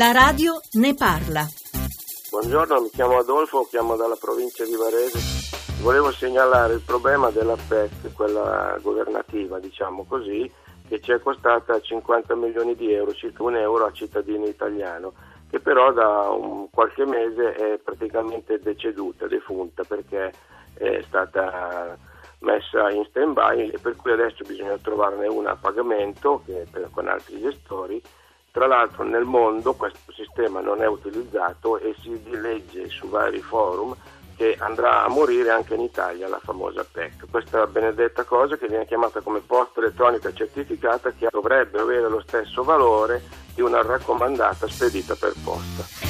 La radio ne parla. Buongiorno, mi chiamo Adolfo, chiamo dalla provincia di Varese. Volevo segnalare il problema della PEC, quella governativa, diciamo così, che ci è costata 50 milioni di euro, circa un euro a cittadino italiano, che però da un qualche mese è praticamente deceduta, defunta, perché è stata messa in stand-by e per cui adesso bisogna trovarne una a pagamento per, con altri gestori. Tra l'altro nel mondo questo sistema non è utilizzato e si legge su vari forum che andrà a morire anche in Italia la famosa PEC. Questa benedetta cosa che viene chiamata come posta elettronica certificata che dovrebbe avere lo stesso valore di una raccomandata spedita per posta.